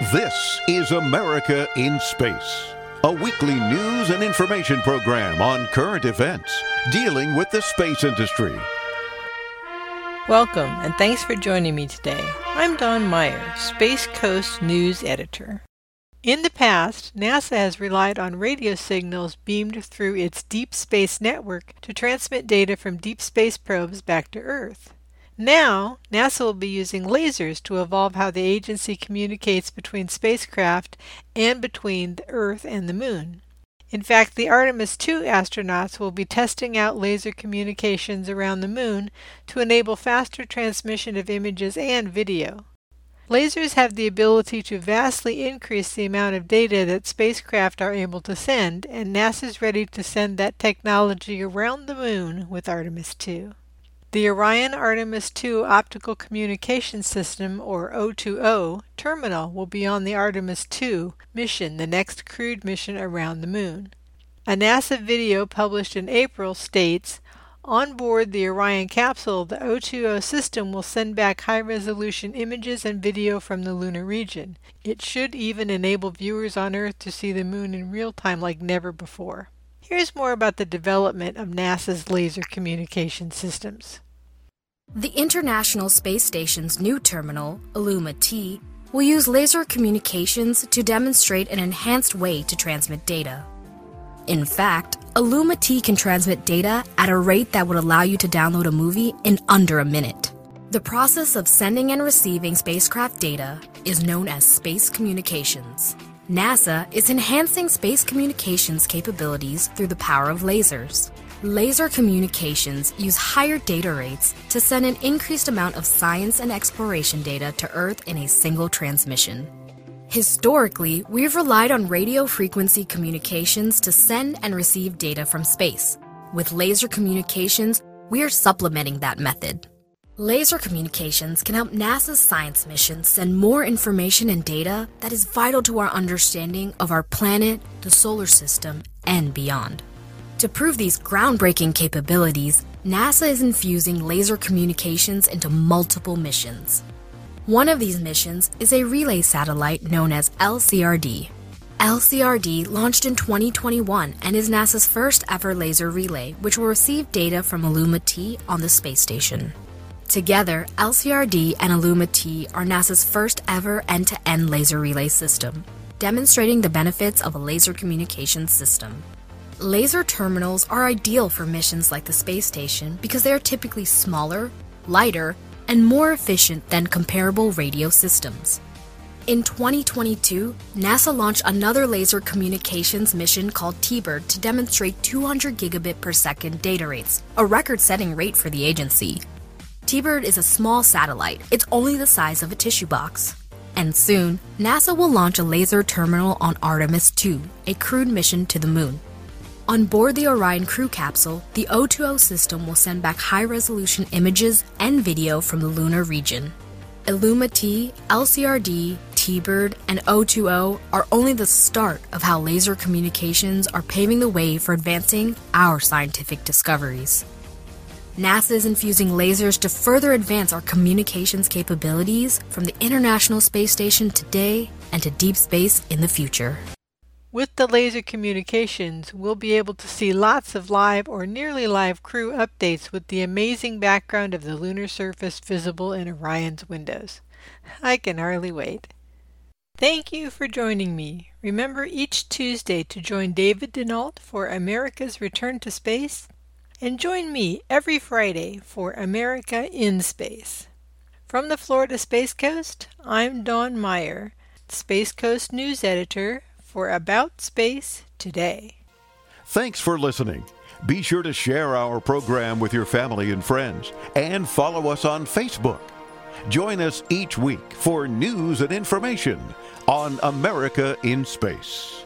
This is America in Space, a weekly news and information program on current events dealing with the space industry. Welcome, and thanks for joining me today. I'm Dawn Meyer, Space Coast News Editor. In the past, NASA has relied on radio signals beamed through its Deep Space Network to transmit data from deep space probes back to Earth. Now, NASA will be using lasers to evolve how the agency communicates between spacecraft and between the Earth and the Moon. In fact, the Artemis II astronauts will be testing out laser communications around the Moon to enable faster transmission of images and video. Lasers have the ability to vastly increase the amount of data that spacecraft are able to send, and NASA is ready to send that technology around the Moon with Artemis II. The Orion Artemis II Optical Communication System, or O2O, terminal will be on the Artemis II mission, the next crewed mission around the Moon. A NASA video published in April states on board the Orion capsule, the O2O system will send back high resolution images and video from the lunar region. It should even enable viewers on Earth to see the Moon in real time like never before. Here's more about the development of NASA's laser communication systems. The International Space Station's new terminal, Illuma T, will use laser communications to demonstrate an enhanced way to transmit data. In fact, Illuma T can transmit data at a rate that would allow you to download a movie in under a minute. The process of sending and receiving spacecraft data is known as space communications. NASA is enhancing space communications capabilities through the power of lasers. Laser communications use higher data rates to send an increased amount of science and exploration data to Earth in a single transmission. Historically, we've relied on radio frequency communications to send and receive data from space. With laser communications, we are supplementing that method. Laser communications can help NASA's science missions send more information and data that is vital to our understanding of our planet, the solar system, and beyond. To prove these groundbreaking capabilities, NASA is infusing laser communications into multiple missions. One of these missions is a relay satellite known as LCRD. LCRD launched in 2021 and is NASA's first ever laser relay, which will receive data from Illuma T on the space station. Together, LCRD and Illuma T are NASA's first ever end to end laser relay system, demonstrating the benefits of a laser communications system. Laser terminals are ideal for missions like the space station because they are typically smaller, lighter, and more efficient than comparable radio systems. In 2022, NASA launched another laser communications mission called T-Bird to demonstrate 200 gigabit per second data rates, a record setting rate for the agency. T-Bird is a small satellite, it's only the size of a tissue box. And soon, NASA will launch a laser terminal on Artemis 2, a crewed mission to the moon. On board the Orion crew capsule, the O2O system will send back high resolution images and video from the lunar region. Illuma T, LCRD, T Bird, and O2O are only the start of how laser communications are paving the way for advancing our scientific discoveries. NASA is infusing lasers to further advance our communications capabilities from the International Space Station today and to deep space in the future. With the laser communications, we'll be able to see lots of live or nearly live crew updates with the amazing background of the lunar surface visible in Orion's windows. I can hardly wait. Thank you for joining me. Remember each Tuesday to join David Denault for America's Return to Space and join me every Friday for America in Space. From the Florida Space Coast, I'm Dawn Meyer, Space Coast News Editor for About Space Today. Thanks for listening. Be sure to share our program with your family and friends and follow us on Facebook. Join us each week for news and information on America in Space.